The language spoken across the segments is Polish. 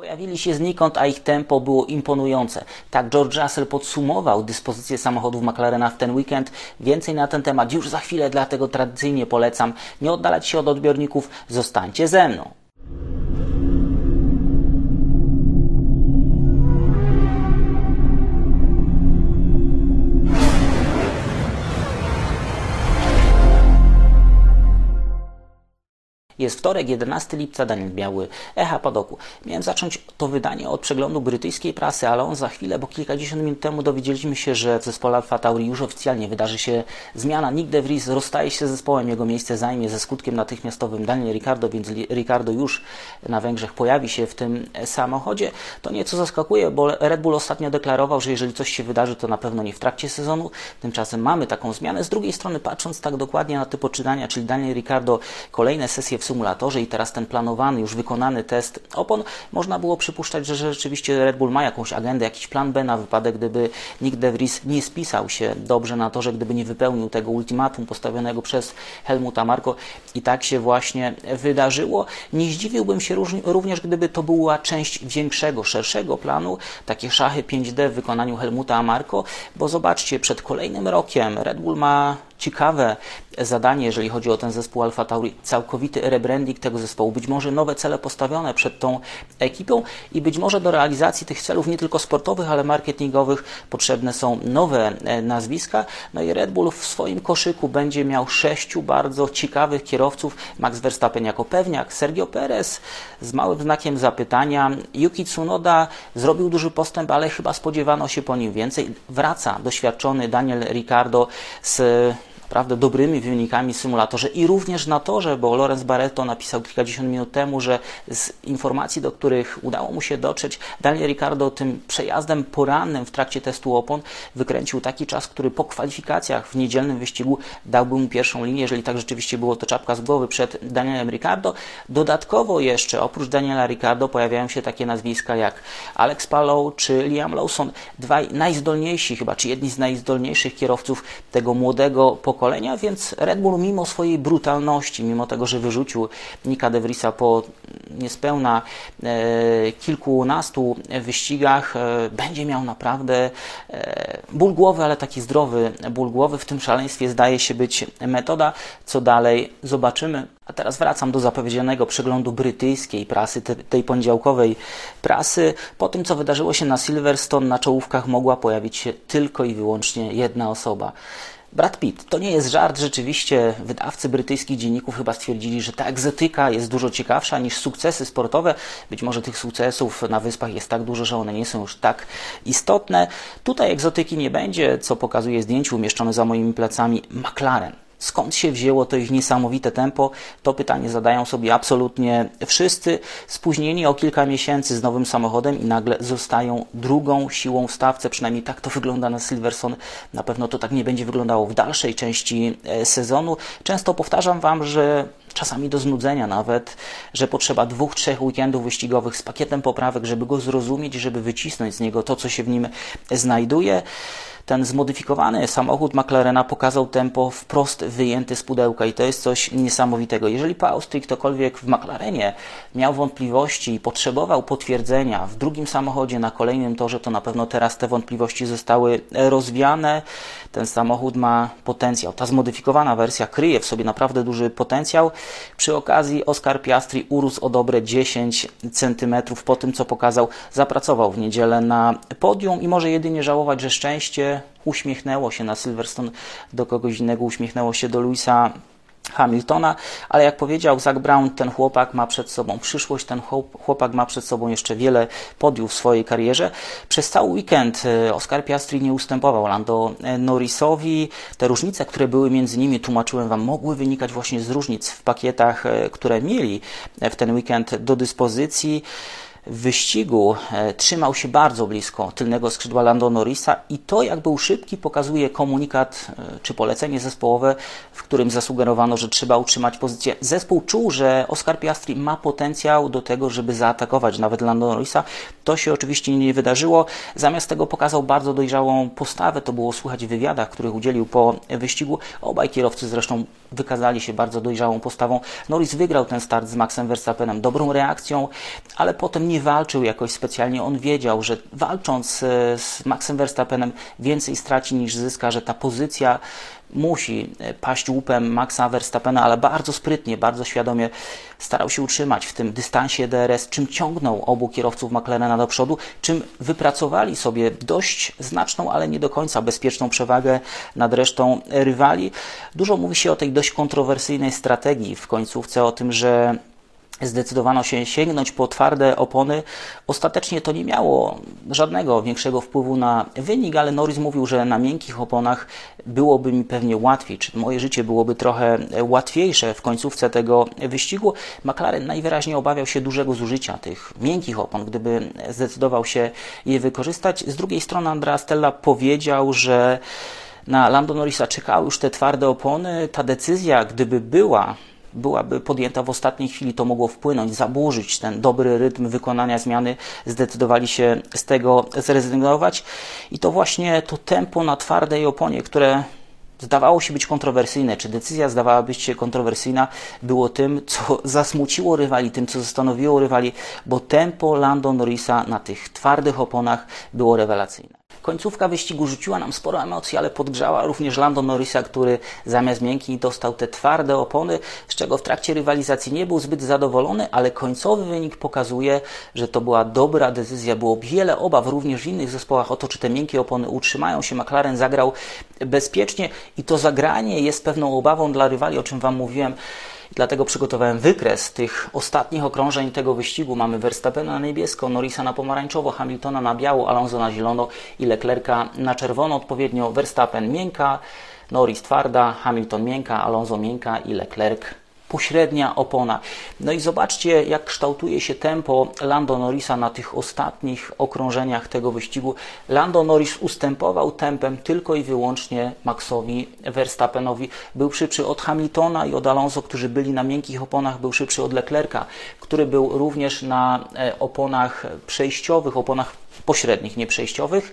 Pojawili się znikąd, a ich tempo było imponujące. Tak George Russell podsumował dyspozycję samochodów McLarena w ten weekend. Więcej na ten temat już za chwilę, dlatego tradycyjnie polecam nie oddalać się od odbiorników, zostańcie ze mną. Jest wtorek, 11 lipca, Daniel Biały, Echa Padoku. Miałem zacząć to wydanie od przeglądu brytyjskiej prasy, ale on za chwilę, bo kilkadziesiąt minut temu dowiedzieliśmy się, że w zespole Alfa Tauri już oficjalnie wydarzy się zmiana. Nick De Vries rozstaje się z zespołem, jego miejsce zajmie ze skutkiem natychmiastowym Daniel Ricardo, więc Ricardo już na Węgrzech pojawi się w tym samochodzie. To nieco zaskakuje, bo Red Bull ostatnio deklarował, że jeżeli coś się wydarzy, to na pewno nie w trakcie sezonu. Tymczasem mamy taką zmianę. Z drugiej strony, patrząc tak dokładnie na te poczytania, czyli Daniel Ricardo, kolejne sesje w symulatorze i teraz ten planowany, już wykonany test opon, można było przypuszczać, że rzeczywiście Red Bull ma jakąś agendę, jakiś plan B na wypadek, gdyby Nick De Vries nie spisał się dobrze na torze, gdyby nie wypełnił tego ultimatum postawionego przez Helmuta Marko. I tak się właśnie wydarzyło. Nie zdziwiłbym się również, gdyby to była część większego, szerszego planu, takie szachy 5D w wykonaniu Helmuta Marko, bo zobaczcie, przed kolejnym rokiem Red Bull ma ciekawe zadanie, jeżeli chodzi o ten zespół Alfa Tauri, całkowity rebranding tego zespołu, być może nowe cele postawione przed tą ekipą i być może do realizacji tych celów nie tylko sportowych, ale marketingowych potrzebne są nowe e, nazwiska. No i Red Bull w swoim koszyku będzie miał sześciu bardzo ciekawych kierowców. Max Verstappen jako pewniak, Sergio Perez z małym znakiem zapytania, Yuki Tsunoda zrobił duży postęp, ale chyba spodziewano się po nim więcej. Wraca doświadczony Daniel Ricardo z naprawdę dobrymi wynikami symulatorze i również na torze, bo Lorenz Barreto napisał kilkadziesiąt minut temu, że z informacji, do których udało mu się dotrzeć, Daniel Ricardo tym przejazdem porannym w trakcie testu opon wykręcił taki czas, który po kwalifikacjach w niedzielnym wyścigu dałby mu pierwszą linię, jeżeli tak rzeczywiście było to czapka z głowy przed Danielem Ricardo. Dodatkowo jeszcze, oprócz Daniela Ricardo pojawiają się takie nazwiska jak Alex Palou czy Liam Lawson, dwaj najzdolniejsi chyba, czy jedni z najzdolniejszych kierowców tego młodego pokolenia pokolenia, więc Red Bull mimo swojej brutalności, mimo tego, że wyrzucił Nika De Vriesa po niespełna e, kilkunastu wyścigach, e, będzie miał naprawdę e, ból głowy, ale taki zdrowy ból głowy. W tym szaleństwie zdaje się być metoda. Co dalej zobaczymy. A teraz wracam do zapowiedzianego przeglądu brytyjskiej prasy, tej poniedziałkowej prasy. Po tym, co wydarzyło się na Silverstone, na czołówkach mogła pojawić się tylko i wyłącznie jedna osoba. Brad Pitt. To nie jest żart, rzeczywiście wydawcy brytyjskich dzienników chyba stwierdzili, że ta egzotyka jest dużo ciekawsza niż sukcesy sportowe. Być może tych sukcesów na wyspach jest tak dużo, że one nie są już tak istotne. Tutaj egzotyki nie będzie, co pokazuje zdjęcie umieszczone za moimi plecami McLaren. Skąd się wzięło to ich niesamowite tempo? To pytanie zadają sobie absolutnie wszyscy. Spóźnieni o kilka miesięcy z nowym samochodem i nagle zostają drugą siłą w stawce. Przynajmniej tak to wygląda na Silverson. Na pewno to tak nie będzie wyglądało w dalszej części e, sezonu. Często powtarzam Wam, że czasami do znudzenia nawet, że potrzeba dwóch, trzech weekendów wyścigowych z pakietem poprawek, żeby go zrozumieć, żeby wycisnąć z niego to, co się w nim znajduje. Ten zmodyfikowany samochód McLarena pokazał tempo wprost wyjęty z pudełka i to jest coś niesamowitego. Jeżeli po Austrii ktokolwiek w McLarenie miał wątpliwości i potrzebował potwierdzenia w drugim samochodzie na kolejnym torze, to na pewno teraz te wątpliwości zostały rozwiane. Ten samochód ma potencjał. Ta zmodyfikowana wersja kryje w sobie naprawdę duży potencjał. Przy okazji Oscar Piastri urósł o dobre 10 cm po tym, co pokazał. Zapracował w niedzielę na podium i może jedynie żałować, że szczęście uśmiechnęło się na Silverstone do kogoś innego, uśmiechnęło się do Louisa Hamiltona, ale jak powiedział Zach Brown, ten chłopak ma przed sobą przyszłość, ten chłopak ma przed sobą jeszcze wiele podiów w swojej karierze. Przez cały weekend e, Oscar Piastri nie ustępował Lando e, Norrisowi. Te różnice, które były między nimi, tłumaczyłem Wam, mogły wynikać właśnie z różnic w pakietach, e, które mieli w ten weekend do dyspozycji wyścigu e, trzymał się bardzo blisko tylnego skrzydła Lando Norrisa i to jak był szybki pokazuje komunikat e, czy polecenie zespołowe, w którym zasugerowano, że trzeba utrzymać pozycję. Zespół czuł, że Oscar Piastri ma potencjał do tego, żeby zaatakować nawet Lando Norrisa. To się oczywiście nie wydarzyło. Zamiast tego pokazał bardzo dojrzałą postawę. To było słychać w wywiadach, których udzielił po wyścigu. Obaj kierowcy zresztą wykazali się bardzo dojrzałą postawą. Norris wygrał ten start z Maxem Verstappenem dobrą reakcją, ale potem nie walczył jakoś specjalnie. On wiedział, że walcząc e, z Maxem Verstappenem więcej straci niż zyska, że ta pozycja musi e, paść łupem Maxa Verstappena, ale bardzo sprytnie, bardzo świadomie starał się utrzymać w tym dystansie DRS, czym ciągnął obu kierowców McLarena do przodu, czym wypracowali sobie dość znaczną, ale nie do końca bezpieczną przewagę nad resztą rywali. Dużo mówi się o tej dość kontrowersyjnej strategii w końcówce, o tym, że zdecydowano się sięgnąć po twarde opony. Ostatecznie to nie miało żadnego większego wpływu na wynik, ale Norris mówił, że na miękkich oponach byłoby mi pewnie łatwiej, czy moje życie byłoby trochę łatwiejsze w końcówce tego wyścigu. McLaren najwyraźniej obawiał się dużego zużycia tych miękkich opon, gdyby zdecydował się je wykorzystać. Z drugiej strony Andrea Stella powiedział, że na Lando Norrisa czekały już te twarde opony. Ta decyzja, gdyby była byłaby podjęta w ostatniej chwili, to mogło wpłynąć, zaburzyć ten dobry rytm wykonania zmiany. Zdecydowali się z tego zrezygnować i to właśnie to tempo na twardej oponie, które zdawało się być kontrowersyjne, czy decyzja zdawała być się kontrowersyjna, było tym, co zasmuciło rywali, tym, co zastanowiło rywali, bo tempo Lando Norrisa na tych twardych oponach było rewelacyjne. Końcówka wyścigu rzuciła nam sporo emocji, ale podgrzała również Lando Norrisa, który zamiast miękkich dostał te twarde opony, z czego w trakcie rywalizacji nie był zbyt zadowolony, ale końcowy wynik pokazuje, że to była dobra decyzja. Było wiele obaw również w innych zespołach o to, czy te miękkie opony utrzymają się. McLaren zagrał bezpiecznie i to zagranie jest pewną obawą dla rywali, o czym Wam mówiłem. Dlatego przygotowałem wykres tych ostatnich okrążeń tego wyścigu. Mamy Verstappena na niebiesko, Norrisa na pomarańczowo, Hamiltona na biało, Alonso na zielono i Leclerca na czerwono. Odpowiednio Verstappen miękka, Norris twarda, Hamilton miękka, Alonso miękka i Leclerc pośrednia opona. No i zobaczcie, jak kształtuje się tempo Lando Norrisa na tych ostatnich okrążeniach tego wyścigu. Lando Norris ustępował tempem tylko i wyłącznie Maxowi Verstappenowi. Był szybszy od Hamiltona i od Alonso, którzy byli na miękkich oponach, był szybszy od Leclerca, który był również na e, oponach przejściowych, oponach pośrednich, nieprzejściowych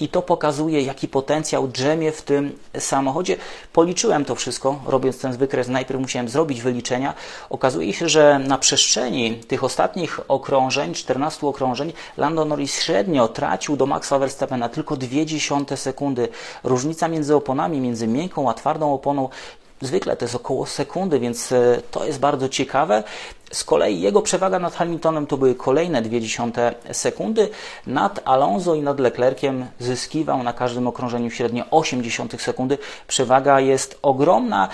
i to pokazuje, jaki potencjał drzemie w tym samochodzie. Policzyłem to wszystko, robiąc ten wykres. Najpierw musiałem zrobić wyliczenia. Okazuje się, że na przestrzeni tych ostatnich okrążeń, 14 okrążeń, Lando Norris średnio tracił do Maxa Verstappena tylko 0,2 sekundy. Różnica między oponami, między miękką a twardą oponą Zwykle to jest około sekundy, więc e, to jest bardzo ciekawe. Z kolei jego przewaga nad Hamiltonem to były kolejne 0,2 sekundy. Nad Alonso i nad Leclerciem zyskiwał na każdym okrążeniu średnio 0,8 sekundy. Przewaga jest ogromna.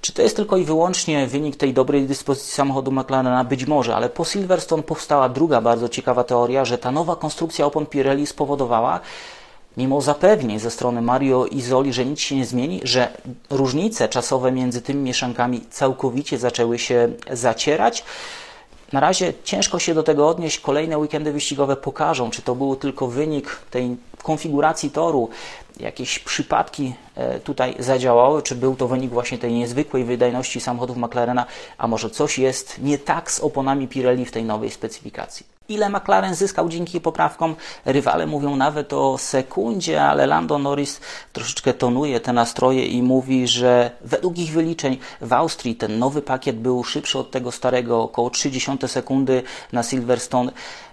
Czy to jest tylko i wyłącznie wynik tej dobrej dyspozycji samochodu McLarena? Być może, ale po Silverstone powstała druga bardzo ciekawa teoria, że ta nowa konstrukcja opon Pirelli spowodowała, mimo zapewnień ze strony Mario i Zoli, że nic się nie zmieni, że różnice czasowe między tymi mieszankami całkowicie zaczęły się zacierać. Na razie ciężko się do tego odnieść. Kolejne weekendy wyścigowe pokażą, czy to był tylko wynik tej konfiguracji toru, jakieś przypadki e, tutaj zadziałały, czy był to wynik właśnie tej niezwykłej wydajności samochodów McLarena, a może coś jest nie tak z oponami Pirelli w tej nowej specyfikacji. Ile McLaren zyskał dzięki poprawkom? Rywale mówią nawet o sekundzie, ale Lando Norris troszeczkę tonuje te nastroje i mówi, że według ich wyliczeń w Austrii ten nowy pakiet był szybszy od tego starego, około 30 sekundy na Silverstone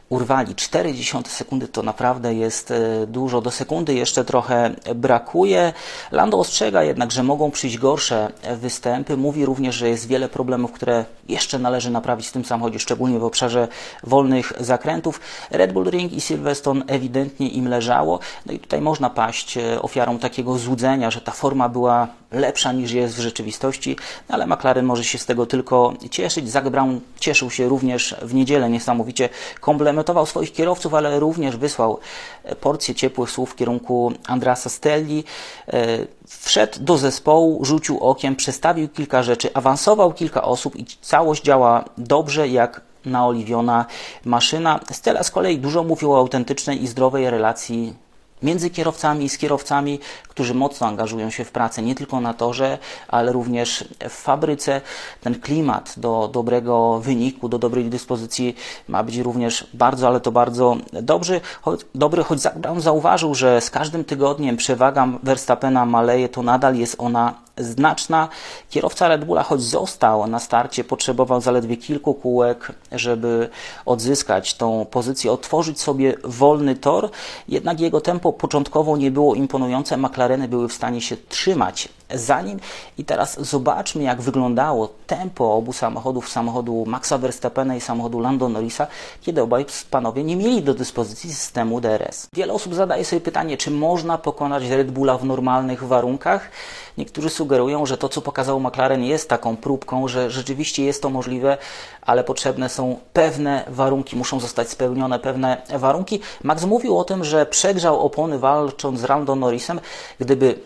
urwali 0,4 sekundy, to naprawdę jest e, dużo. Do sekundy jeszcze trochę brakuje. Lando ostrzega jednak, że mogą przyjść gorsze występy. Mówi również, że jest wiele problemów, które jeszcze należy naprawić w tym samochodzie, szczególnie w obszarze wolnych zakrętów. Red Bull Ring i Silverstone ewidentnie im leżało. No i tutaj można paść e, ofiarą takiego złudzenia, że ta forma była lepsza niż jest w rzeczywistości, no ale McLaren może się z tego tylko cieszyć. Zach Brown cieszył się również w niedzielę niesamowicie, komplementował swoich kierowców, ale również wysłał e, porcję ciepłych słów w kierunku Andrasa Stelli. E, wszedł do zespołu, rzucił okiem, przestawił kilka rzeczy, awansował kilka osób i całość działa dobrze jak naoliwiona maszyna. Stella z kolei dużo mówił o autentycznej i zdrowej relacji między kierowcami i z kierowcami, którzy mocno angażują się w pracę nie tylko na torze, ale również w fabryce. Ten klimat do dobrego wyniku, do dobrej dyspozycji ma być również bardzo, ale to bardzo dobry, choć, dobry, choć Brown zauważył, że z każdym tygodniem przewaga Verstappena maleje, to nadal jest ona znaczna. Kierowca Red Bulla, choć został na starcie, potrzebował zaledwie kilku kółek, żeby odzyskać tą pozycję, otworzyć sobie wolny tor. Jednak jego tempo początkowo nie było imponujące. McLareny były w stanie się trzymać za nim. I teraz zobaczmy, jak wyglądało tempo obu samochodów, samochodu Maxa Verstappena i samochodu Lando Norrisa, kiedy obaj panowie nie mieli do dyspozycji systemu DRS. Wiele osób zadaje sobie pytanie, czy można pokonać Red Bulla w normalnych warunkach. Niektórzy sugerują, że to, co pokazał McLaren, jest taką próbką, że rzeczywiście jest to możliwe, ale potrzebne są pewne warunki, muszą zostać spełnione pewne warunki. Max mówił o tym, że przegrzał opony walcząc z Lando Norrisem. Gdyby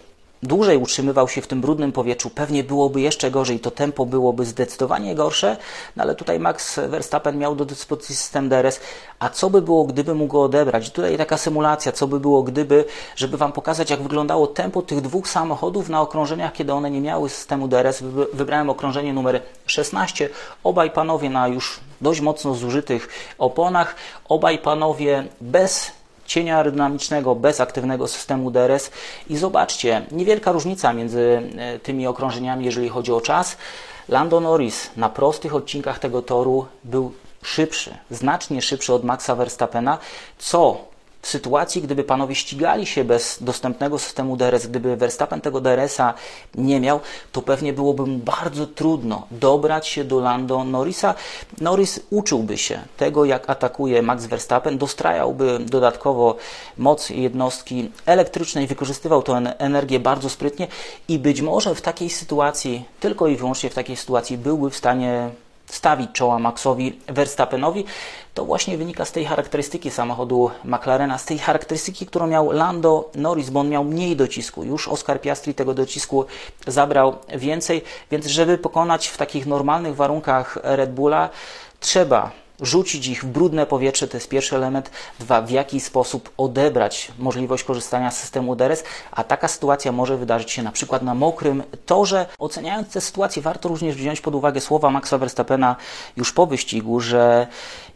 dłużej utrzymywał się w tym brudnym powietrzu, pewnie byłoby jeszcze gorzej, to tempo byłoby zdecydowanie gorsze, no ale tutaj Max Verstappen miał do dyspozycji system DRS, a co by było, gdyby mógł go odebrać? Tutaj taka symulacja, co by było, gdyby, żeby Wam pokazać, jak wyglądało tempo tych dwóch samochodów na okrążeniach, kiedy one nie miały systemu DRS. Wybrałem okrążenie numer 16, obaj panowie na już dość mocno zużytych oponach, obaj panowie bez cienia aerodynamicznego bez aktywnego systemu DRS i zobaczcie, niewielka różnica między e, tymi okrążeniami, jeżeli chodzi o czas. Lando Norris na prostych odcinkach tego toru był szybszy, znacznie szybszy od Maxa Verstappena, co w sytuacji, gdyby panowie ścigali się bez dostępnego systemu DRS, gdyby Verstappen tego DRS-a nie miał, to pewnie byłoby mu bardzo trudno dobrać się do Lando Norrisa. Norris uczyłby się tego, jak atakuje Max Verstappen, dostrajałby dodatkowo moc jednostki elektrycznej, wykorzystywał tę energię bardzo sprytnie i być może w takiej sytuacji, tylko i wyłącznie w takiej sytuacji byłby w stanie stawić czoła Maxowi Verstappenowi, to właśnie wynika z tej charakterystyki samochodu McLarena, z tej charakterystyki, którą miał Lando Norris, bo on miał mniej docisku. Już Oscar Piastri tego docisku zabrał więcej, więc żeby pokonać w takich normalnych warunkach Red Bulla, trzeba rzucić ich w brudne powietrze, to jest pierwszy element. Dwa, w jaki sposób odebrać możliwość korzystania z systemu DRS, a taka sytuacja może wydarzyć się na przykład na mokrym torze. Oceniając tę sytuację, warto również wziąć pod uwagę słowa Maxa Verstappena już po wyścigu, że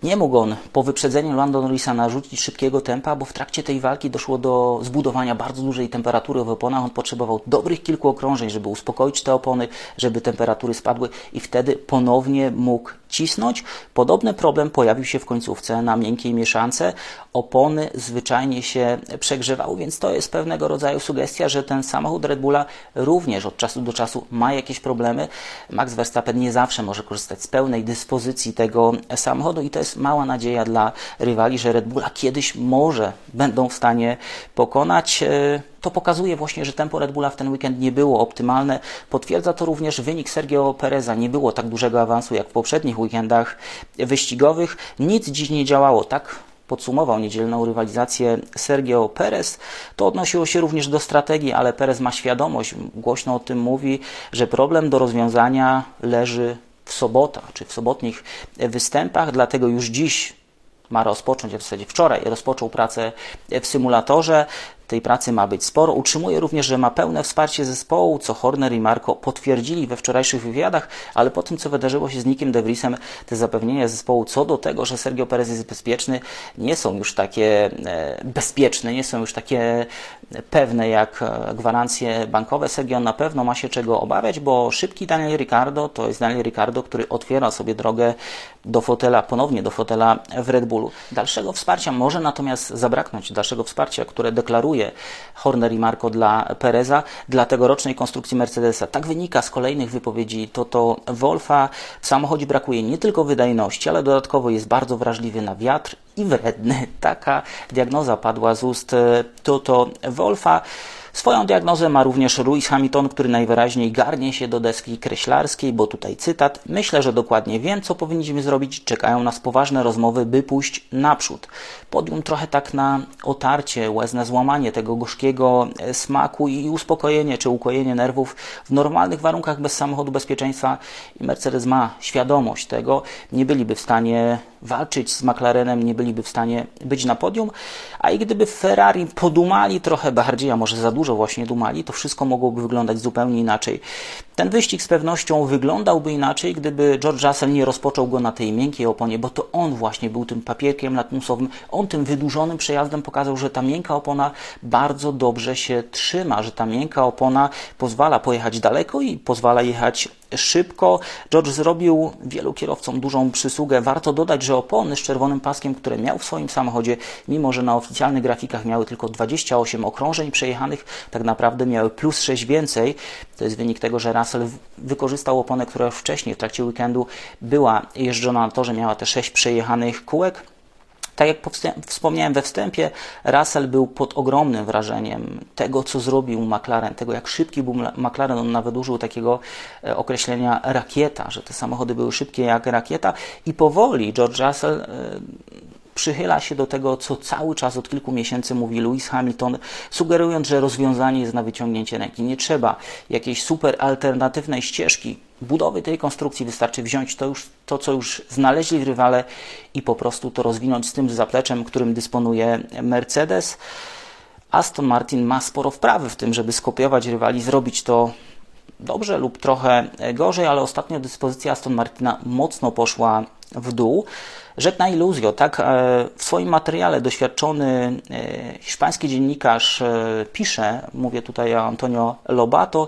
nie mógł on po wyprzedzeniu Lando Norrisa narzucić szybkiego tempa, bo w trakcie tej walki doszło do zbudowania bardzo dużej temperatury w oponach. On potrzebował dobrych kilku okrążeń, żeby uspokoić te opony, żeby temperatury spadły i wtedy ponownie mógł cisnąć. Podobny problem pojawił się w końcówce na miękkiej mieszance. Opony zwyczajnie się przegrzewały, więc to jest pewnego rodzaju sugestia, że ten samochód Red Bulla również od czasu do czasu ma jakieś problemy. Max Verstappen nie zawsze może korzystać z pełnej dyspozycji tego samochodu i to jest mała nadzieja dla rywali, że Red Bulla kiedyś może będą w stanie pokonać e, to pokazuje właśnie, że tempo Red Bulla w ten weekend nie było optymalne. Potwierdza to również wynik Sergio Pereza. Nie było tak dużego awansu jak w poprzednich weekendach wyścigowych. Nic dziś nie działało tak podsumował niedzielną rywalizację Sergio Perez. To odnosiło się również do strategii, ale Perez ma świadomość, głośno o tym mówi, że problem do rozwiązania leży w sobotę, czy w sobotnich występach, dlatego już dziś ma rozpocząć, w zasadzie wczoraj rozpoczął pracę w symulatorze. Tej pracy ma być sporo. Utrzymuje również, że ma pełne wsparcie zespołu, co Horner i Marco potwierdzili we wczorajszych wywiadach, ale po tym, co wydarzyło się z Nikiem DeVriesem, te zapewnienia zespołu co do tego, że Sergio Perez jest bezpieczny, nie są już takie e, bezpieczne, nie są już takie pewne jak e, gwarancje bankowe. Sergio na pewno ma się czego obawiać, bo szybki Daniel Ricardo to jest Daniel Ricardo, który otwiera sobie drogę do fotela, ponownie do fotela w Red Bullu. Dalszego wsparcia może natomiast zabraknąć, dalszego wsparcia, które deklaruje Horner i Marco dla Pereza, dla tegorocznej konstrukcji Mercedesa. Tak wynika z kolejnych wypowiedzi Toto Wolfa. W samochodzie brakuje nie tylko wydajności, ale dodatkowo jest bardzo wrażliwy na wiatr i wredny. Taka diagnoza padła z ust Toto Wolfa. Swoją diagnozę ma również Lewis Hamilton, który najwyraźniej garnie się do deski kreślarskiej, bo tutaj cytat: Myślę, że dokładnie wiem, co powinniśmy zrobić. Czekają nas poważne rozmowy, by pójść naprzód. Podium trochę tak na otarcie, łezne złamanie tego gorzkiego e, smaku i uspokojenie czy ukojenie nerwów w normalnych warunkach bez samochodu bezpieczeństwa. I Mercedes ma świadomość tego, nie byliby w stanie walczyć z McLarenem, nie byliby w stanie być na podium, a i gdyby Ferrari podumali trochę bardziej, a może za dużo właśnie dumali, to wszystko mogłoby wyglądać zupełnie inaczej. Ten wyścig z pewnością wyglądałby inaczej, gdyby George Russell nie rozpoczął go na tej miękkiej oponie, bo to on właśnie był tym papierkiem latmusowym, on tym wydłużonym przejazdem pokazał, że ta miękka opona bardzo dobrze się trzyma, że ta miękka opona pozwala pojechać daleko i pozwala jechać szybko. George zrobił wielu kierowcom dużą przysługę. Warto dodać, że opony z czerwonym paskiem, które miał w swoim samochodzie, mimo że na oficjalnych grafikach miały tylko 28 okrążeń przejechanych, tak naprawdę miały plus 6 więcej. To jest wynik tego, że Russell wykorzystał oponę, która wcześniej w trakcie weekendu była jeżdżona na torze, miała te 6 przejechanych kółek. Tak jak wspomniałem we wstępie, Russell był pod ogromnym wrażeniem tego, co zrobił McLaren, tego jak szybki był McLaren. On nawet użył takiego e, określenia rakieta, że te samochody były szybkie jak rakieta i powoli George Russell e, przychyla się do tego, co cały czas od kilku miesięcy mówi Lewis Hamilton, sugerując, że rozwiązanie jest na wyciągnięcie ręki. Nie trzeba jakiejś super alternatywnej ścieżki budowy tej konstrukcji. Wystarczy wziąć to, już, to co już znaleźli rywale i po prostu to rozwinąć z tym zapleczem, którym dysponuje Mercedes. Aston Martin ma sporo wprawy w tym, żeby skopiować rywali, zrobić to dobrze lub trochę gorzej, ale ostatnio dyspozycja Aston Martina mocno poszła w dół. Żegna iluzjo, tak e, w swoim materiale doświadczony e, hiszpański dziennikarz e, pisze, mówię tutaj o Antonio Lobato,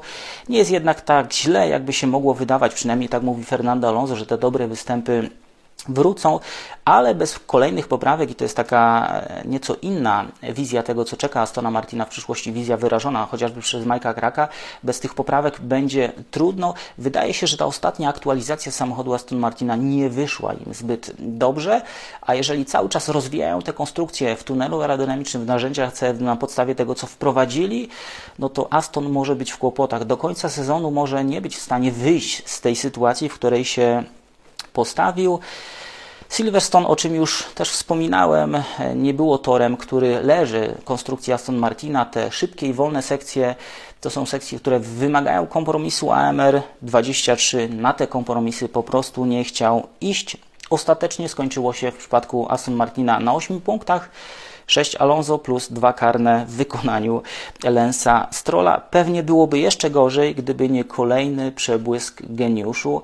nie jest jednak tak źle, jakby się mogło wydawać, przynajmniej tak mówi Fernando Alonso, że te dobre występy wrócą, ale bez kolejnych poprawek i to jest taka e, nieco inna wizja tego, co czeka Astona Martina w przyszłości, wizja wyrażona chociażby przez Majka Kraka. Bez tych poprawek będzie trudno. Wydaje się, że ta ostatnia aktualizacja samochodu Aston Martina nie wyszła im zbyt dobrze, a jeżeli cały czas rozwijają te konstrukcje w tunelu aerodynamicznym, w narzędziach na podstawie tego, co wprowadzili, no to Aston może być w kłopotach. Do końca sezonu może nie być w stanie wyjść z tej sytuacji, w której się postawił. Silverstone, o czym już też wspominałem, nie było torem, który leży konstrukcji Aston Martina. Te szybkie i wolne sekcje to są sekcje, które wymagają kompromisu. AMR 23 na te kompromisy po prostu nie chciał iść. Ostatecznie skończyło się w przypadku Aston Martina na 8 punktach. 6 Alonso plus 2 karne w wykonaniu Lensa Strolla. Pewnie byłoby jeszcze gorzej, gdyby nie kolejny przebłysk geniuszu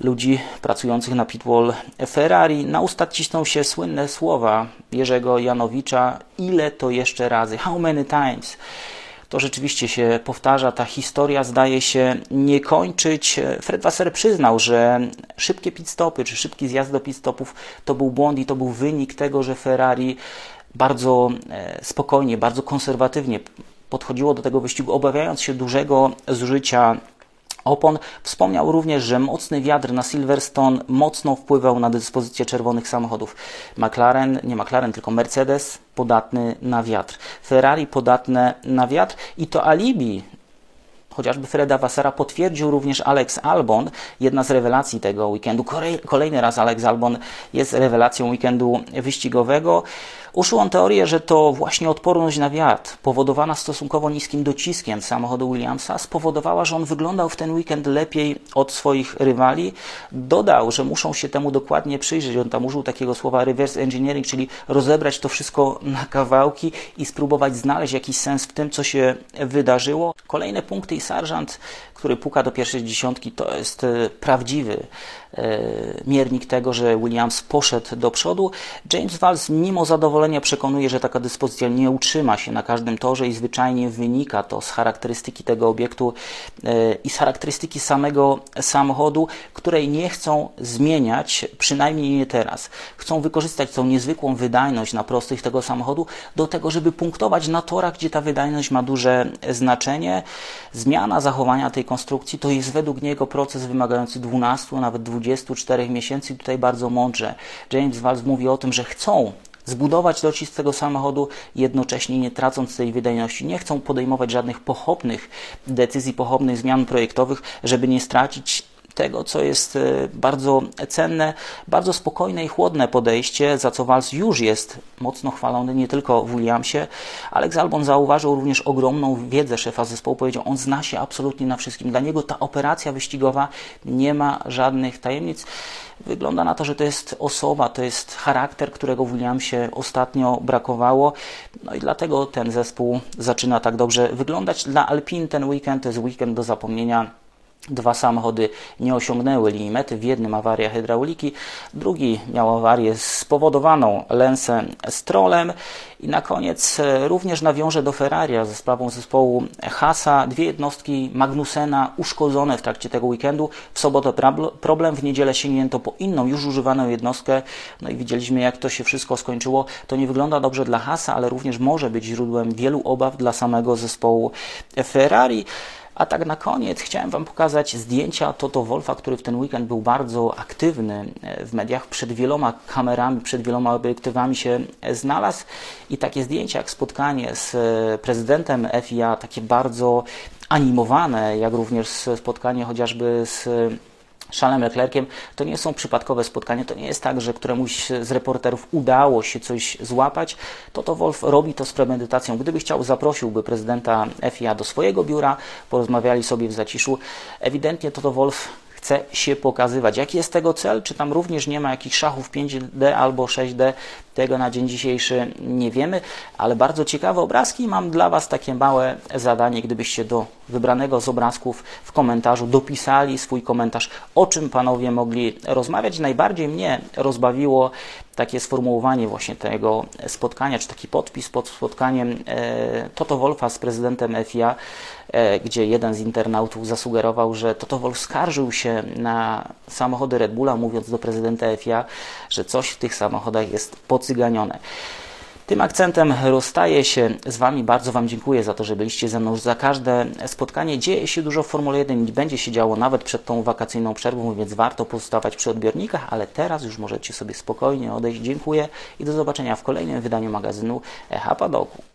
ludzi pracujących na pitwall Ferrari. Na usta cisną się słynne słowa Jerzego Janowicza. Ile to jeszcze razy? How many times? To rzeczywiście się powtarza, ta historia zdaje się nie kończyć. Fred Wasser przyznał, że szybkie pitstopy, czy szybki zjazd do pitstopów to był błąd i to był wynik tego, że Ferrari bardzo e, spokojnie, bardzo konserwatywnie podchodziło do tego wyścigu, obawiając się dużego zużycia opon. Wspomniał również, że mocny wiatr na Silverstone mocno wpływał na dyspozycję czerwonych samochodów. McLaren, nie McLaren, tylko Mercedes podatny na wiatr. Ferrari podatne na wiatr i to alibi chociażby Freda Wassera potwierdził również Alex Albon, jedna z rewelacji tego weekendu. Kolejny raz Alex Albon jest rewelacją weekendu wyścigowego. Uszył on teorię, że to właśnie odporność na wiatr, powodowana stosunkowo niskim dociskiem samochodu Williamsa, spowodowała, że on wyglądał w ten weekend lepiej od swoich rywali. Dodał, że muszą się temu dokładnie przyjrzeć. On tam użył takiego słowa reverse engineering, czyli rozebrać to wszystko na kawałki i spróbować znaleźć jakiś sens w tym, co się wydarzyło. Kolejne punkty i sarżant, który puka do pierwszej dziesiątki, to jest e, prawdziwy E, miernik tego, że Williams poszedł do przodu. James Valls mimo zadowolenia przekonuje, że taka dyspozycja nie utrzyma się na każdym torze i zwyczajnie wynika to z charakterystyki tego obiektu e, i z charakterystyki samego samochodu, której nie chcą zmieniać, przynajmniej nie teraz. Chcą wykorzystać tą niezwykłą wydajność na prostych tego samochodu do tego, żeby punktować na torach, gdzie ta wydajność ma duże znaczenie. Zmiana zachowania tej konstrukcji to jest według niego proces wymagający 12, nawet 20 24 miesięcy. Tutaj bardzo mądrze James Walls mówi o tym, że chcą zbudować docisk tego samochodu, jednocześnie nie tracąc tej wydajności. Nie chcą podejmować żadnych pochopnych decyzji, pochopnych zmian projektowych, żeby nie stracić tego, co jest e, bardzo cenne, bardzo spokojne i chłodne podejście, za co Wals już jest mocno chwalony, nie tylko w Williamsie. Alex Albon zauważył również ogromną wiedzę szefa zespołu, powiedział, on zna się absolutnie na wszystkim. Dla niego ta operacja wyścigowa nie ma żadnych tajemnic. Wygląda na to, że to jest osoba, to jest charakter, którego w Williamsie ostatnio brakowało. No i dlatego ten zespół zaczyna tak dobrze wyglądać. Dla Alpin ten weekend to jest weekend do zapomnienia. Dwa samochody nie osiągnęły linii mety, w jednym awaria hydrauliki, drugi miał awarię spowodowaną Lensem Strollem i na koniec e, również nawiążę do Ferraria ze sprawą zespołu Hasa. Dwie jednostki Magnusena uszkodzone w trakcie tego weekendu. W sobotę problem, w niedzielę sięgnięto po inną, już używaną jednostkę. No i widzieliśmy jak to się wszystko skończyło. To nie wygląda dobrze dla Hasa, ale również może być źródłem wielu obaw dla samego zespołu Ferrari. A tak na koniec chciałem Wam pokazać zdjęcia Toto Wolfa, który w ten weekend był bardzo aktywny e, w mediach. Przed wieloma kamerami, przed wieloma obiektywami się znalazł. I takie zdjęcia jak spotkanie z e, prezydentem FIA, takie bardzo animowane, jak również spotkanie chociażby z Charlesem Leclerciem, to nie są przypadkowe spotkania, to nie jest tak, że któremuś z reporterów udało się coś złapać. To to Wolf robi to z premedytacją. Gdyby chciał, zaprosiłby prezydenta FIA do swojego biura, porozmawiali sobie w zaciszu. Ewidentnie to to Wolf chce się pokazywać. Jaki jest tego cel? Czy tam również nie ma jakichś szachów 5D albo 6D? Tego na dzień dzisiejszy nie wiemy, ale bardzo ciekawe obrazki. Mam dla Was takie małe zadanie, gdybyście do wybranego z obrazków w komentarzu dopisali swój komentarz, o czym panowie mogli rozmawiać. Najbardziej mnie rozbawiło takie sformułowanie właśnie tego spotkania, czy taki podpis pod spotkaniem e, Toto Wolfa z prezydentem FIA, e, gdzie jeden z internautów zasugerował, że Toto Wolf skarżył się na samochody Red Bulla, mówiąc do prezydenta FIA, że coś w tych samochodach jest pocyganione. Tym akcentem rozstaję się z Wami. Bardzo Wam dziękuję za to, że byliście ze mną za każde spotkanie. Dzieje się dużo w Formule 1 i będzie się działo nawet przed tą wakacyjną przerwą, więc warto pozostawać przy odbiornikach, ale teraz już możecie sobie spokojnie odejść. Dziękuję i do zobaczenia w kolejnym wydaniu magazynu Echa Padoku.